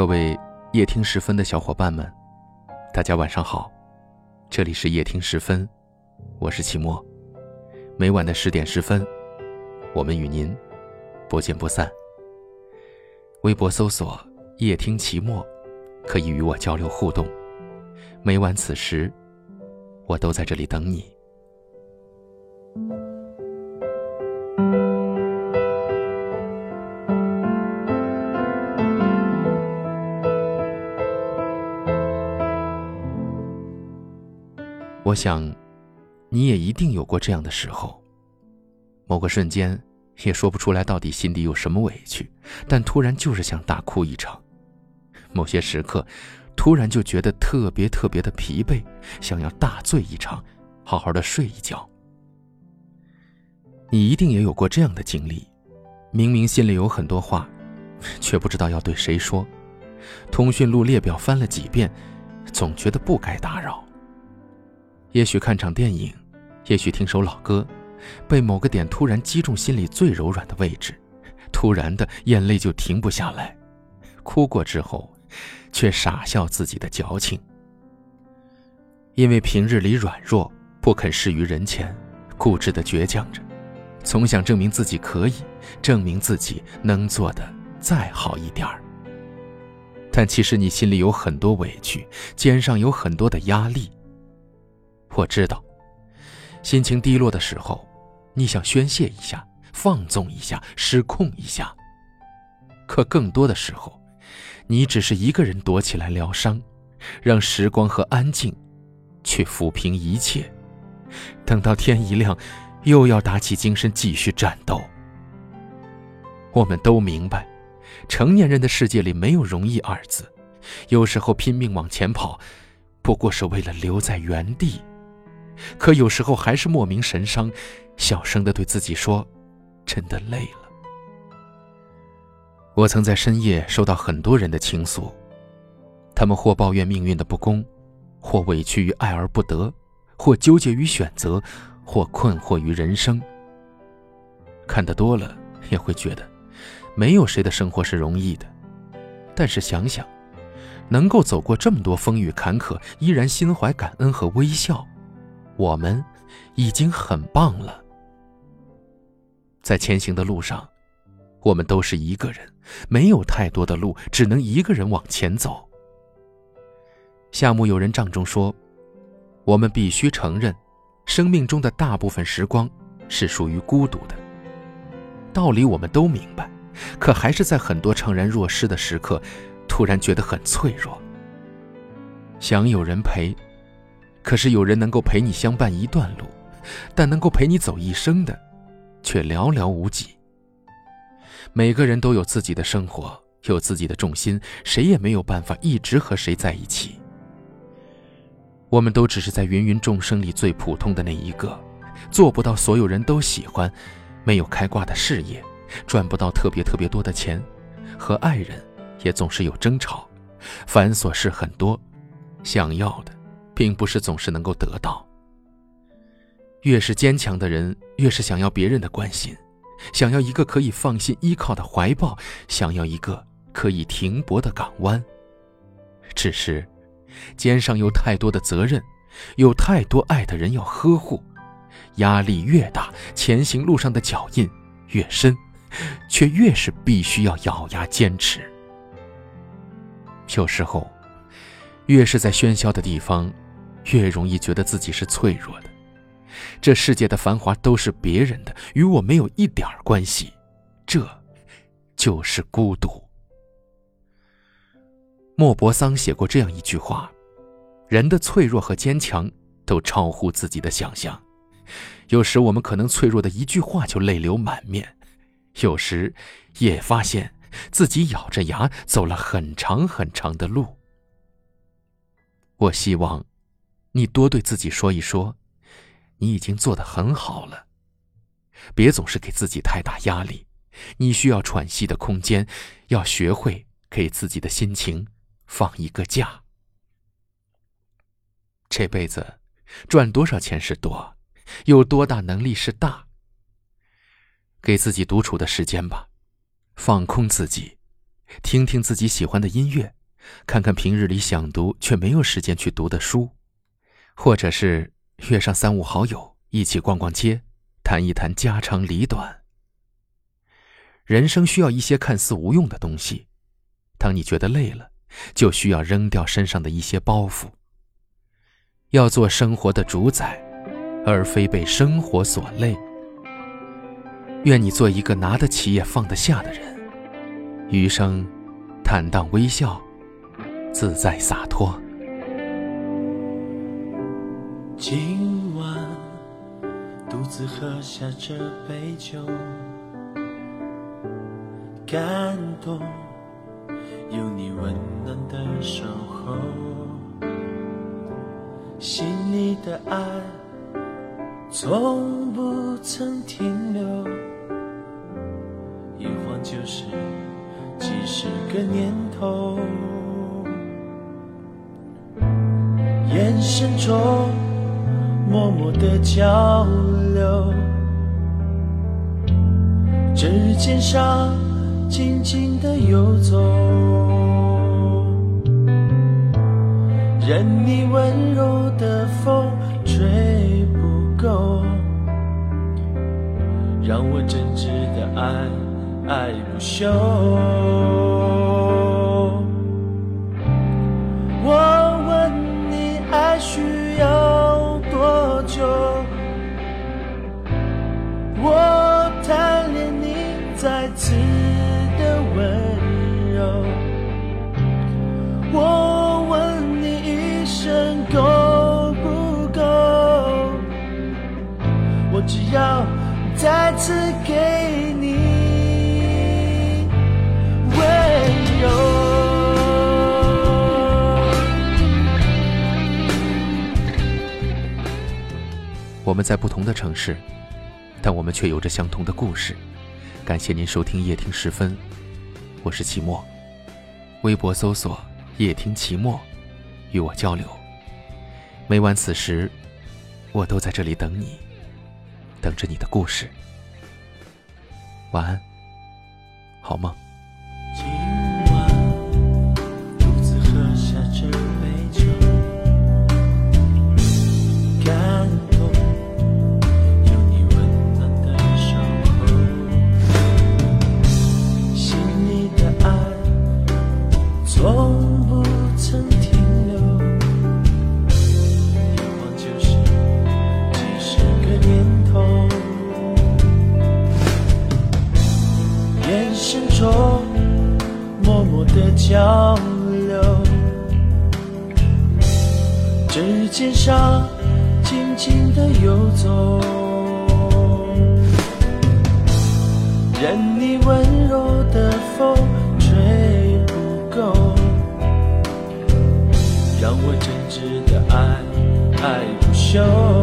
各位夜听时分的小伙伴们，大家晚上好，这里是夜听时分，我是齐墨，每晚的十点十分，我们与您不见不散。微博搜索“夜听齐墨”，可以与我交流互动。每晚此时，我都在这里等你。我想，你也一定有过这样的时候。某个瞬间，也说不出来到底心底有什么委屈，但突然就是想大哭一场。某些时刻，突然就觉得特别特别的疲惫，想要大醉一场，好好的睡一觉。你一定也有过这样的经历：明明心里有很多话，却不知道要对谁说；通讯录列表翻了几遍，总觉得不该打扰。也许看场电影，也许听首老歌，被某个点突然击中心里最柔软的位置，突然的眼泪就停不下来。哭过之后，却傻笑自己的矫情。因为平日里软弱，不肯示于人前，固执的倔强着，总想证明自己可以，证明自己能做的再好一点儿。但其实你心里有很多委屈，肩上有很多的压力。我知道，心情低落的时候，你想宣泄一下、放纵一下、失控一下。可更多的时候，你只是一个人躲起来疗伤，让时光和安静去抚平一切。等到天一亮，又要打起精神继续战斗。我们都明白，成年人的世界里没有容易二字，有时候拼命往前跑，不过是为了留在原地。可有时候还是莫名神伤，小声的对自己说：“真的累了。”我曾在深夜收到很多人的倾诉，他们或抱怨命运的不公，或委屈于爱而不得，或纠结于选择，或困惑于人生。看得多了，也会觉得，没有谁的生活是容易的。但是想想，能够走过这么多风雨坎坷，依然心怀感恩和微笑。我们已经很棒了。在前行的路上，我们都是一个人，没有太多的路，只能一个人往前走。夏目友人帐中说：“我们必须承认，生命中的大部分时光是属于孤独的。道理我们都明白，可还是在很多怅然若失的时刻，突然觉得很脆弱，想有人陪。”可是有人能够陪你相伴一段路，但能够陪你走一生的，却寥寥无几。每个人都有自己的生活，有自己的重心，谁也没有办法一直和谁在一起。我们都只是在芸芸众生里最普通的那一个，做不到所有人都喜欢，没有开挂的事业，赚不到特别特别多的钱，和爱人也总是有争吵，繁琐事很多，想要的。并不是总是能够得到。越是坚强的人，越是想要别人的关心，想要一个可以放心依靠的怀抱，想要一个可以停泊的港湾。只是，肩上有太多的责任，有太多爱的人要呵护，压力越大，前行路上的脚印越深，却越是必须要咬牙坚持。有时候，越是在喧嚣的地方。越容易觉得自己是脆弱的，这世界的繁华都是别人的，与我没有一点关系，这，就是孤独。莫泊桑写过这样一句话：人的脆弱和坚强都超乎自己的想象。有时我们可能脆弱的一句话就泪流满面，有时也发现自己咬着牙走了很长很长的路。我希望。你多对自己说一说，你已经做得很好了。别总是给自己太大压力，你需要喘息的空间，要学会给自己的心情放一个假。这辈子赚多少钱是多，有多大能力是大。给自己独处的时间吧，放空自己，听听自己喜欢的音乐，看看平日里想读却没有时间去读的书，或者是约上三五好友一起逛逛街，谈一谈家长里短。人生需要一些看似无用的东西，当你觉得累了，就需要扔掉身上的一些包袱。要做生活的主宰，而非被生活所累。愿你做一个拿得起也放得下的人，余生坦荡微笑，自在洒脱。今晚独自喝下这杯酒，感动有你温暖的守候，心里的爱从不曾停留。一晃就是几十个年头，眼神中默默的交流，指尖上静静的游走，任你温柔的风吹不够，让我真挚的爱。爱不休。我我贪恋你再次的温柔。我问你一生够不够？我只要再次给你。我们在不同的城市，但我们却有着相同的故事。感谢您收听夜听时分，我是齐墨。微博搜索“夜听齐墨”，与我交流。每晚此时，我都在这里等你，等着你的故事。晚安，好梦。交流，指尖上静静的游走，任你温柔的风吹不够，让我真挚的爱爱不休。